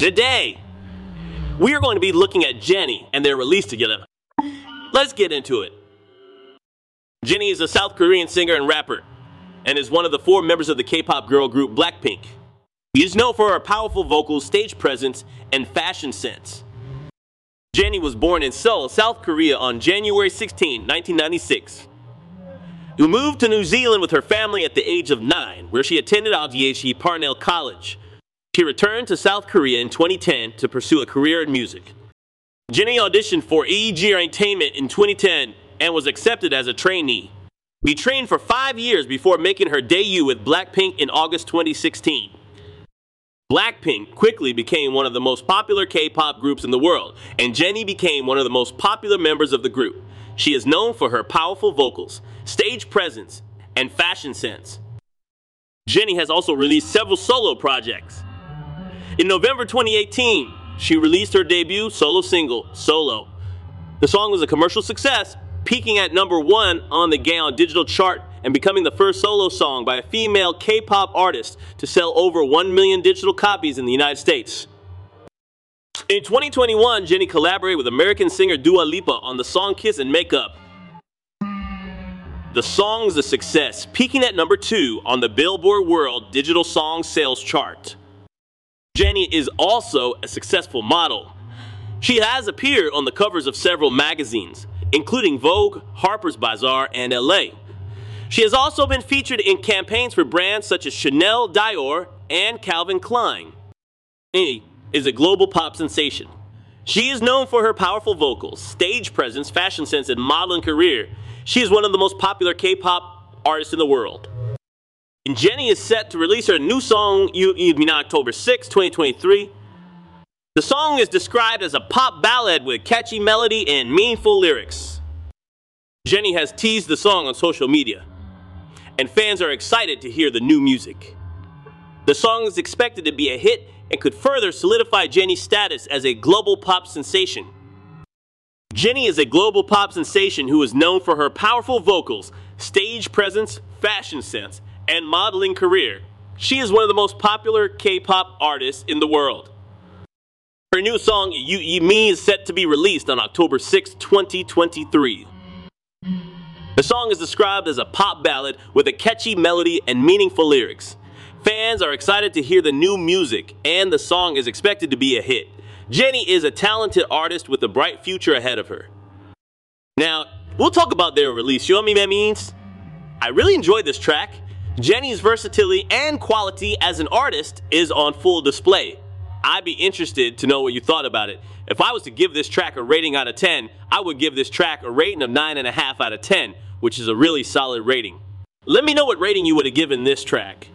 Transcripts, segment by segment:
Today, we are going to be looking at Jennie and their release together. Let's get into it. Jennie is a South Korean singer and rapper and is one of the four members of the K pop girl group Blackpink. She is known for her powerful vocals, stage presence, and fashion sense. Jennie was born in Seoul, South Korea on January 16, 1996. She moved to New Zealand with her family at the age of nine, where she attended Aotearoa Parnell College. She returned to South Korea in 2010 to pursue a career in music. Jennie auditioned for YG Entertainment in 2010 and was accepted as a trainee. We trained for five years before making her debut with Blackpink in August 2016. Blackpink quickly became one of the most popular K-pop groups in the world, and Jennie became one of the most popular members of the group. She is known for her powerful vocals, stage presence, and fashion sense. Jennie has also released several solo projects. In November 2018, she released her debut solo single, Solo. The song was a commercial success, peaking at number one on the Gaon digital chart and becoming the first solo song by a female K pop artist to sell over 1 million digital copies in the United States. In 2021, Jennie collaborated with American singer Dua Lipa on the song Kiss and Makeup. The song is a success, peaking at number two on the Billboard World Digital Song Sales Chart. Jennie is also a successful model. She has appeared on the covers of several magazines, including Vogue, Harper's Bazaar, and Elle. She has also been featured in campaigns for brands such as Chanel, Dior, and Calvin Klein. Jennie is a global pop sensation. She is known for her powerful vocals, stage presence, fashion sense, and modeling career. She is one of the most popular K-pop artists in the world. And Jennie is set to release her new song, You & Me on October 6, 2023. The song is described as a pop ballad with catchy melody and meaningful lyrics. Jennie has teased the song on social media, and fans are excited to hear the new music. The song is expected to be a hit and could further solidify Jennie's status as a global pop sensation. Jennie is a global pop sensation who is known for her powerful vocals, stage presence, fashion sense, and modeling career. She is one of the most popular K-pop artists in the world. Her new song, You & Me, is set to be released on October 6, 2023. The song is described as a pop ballad with a catchy melody and meaningful lyrics. Fans are excited to hear the new music, and the song is expected to be a hit. Jennie is a talented artist with a bright future ahead of her. Now, we'll talk about their release. You know what I means? I really enjoyed this track. Jennie's versatility and quality as an artist is on full display. I'd be interested to know what you thought about it. If I was to give this track a rating out of 10, I would give this track a rating of 9.5 out of 10, which is a really solid rating. Let me know what rating you would have given this track.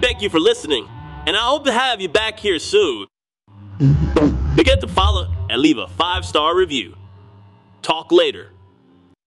Thank you for listening, and I hope to have you back here soon. Forget to follow and leave a five star review. Talk later.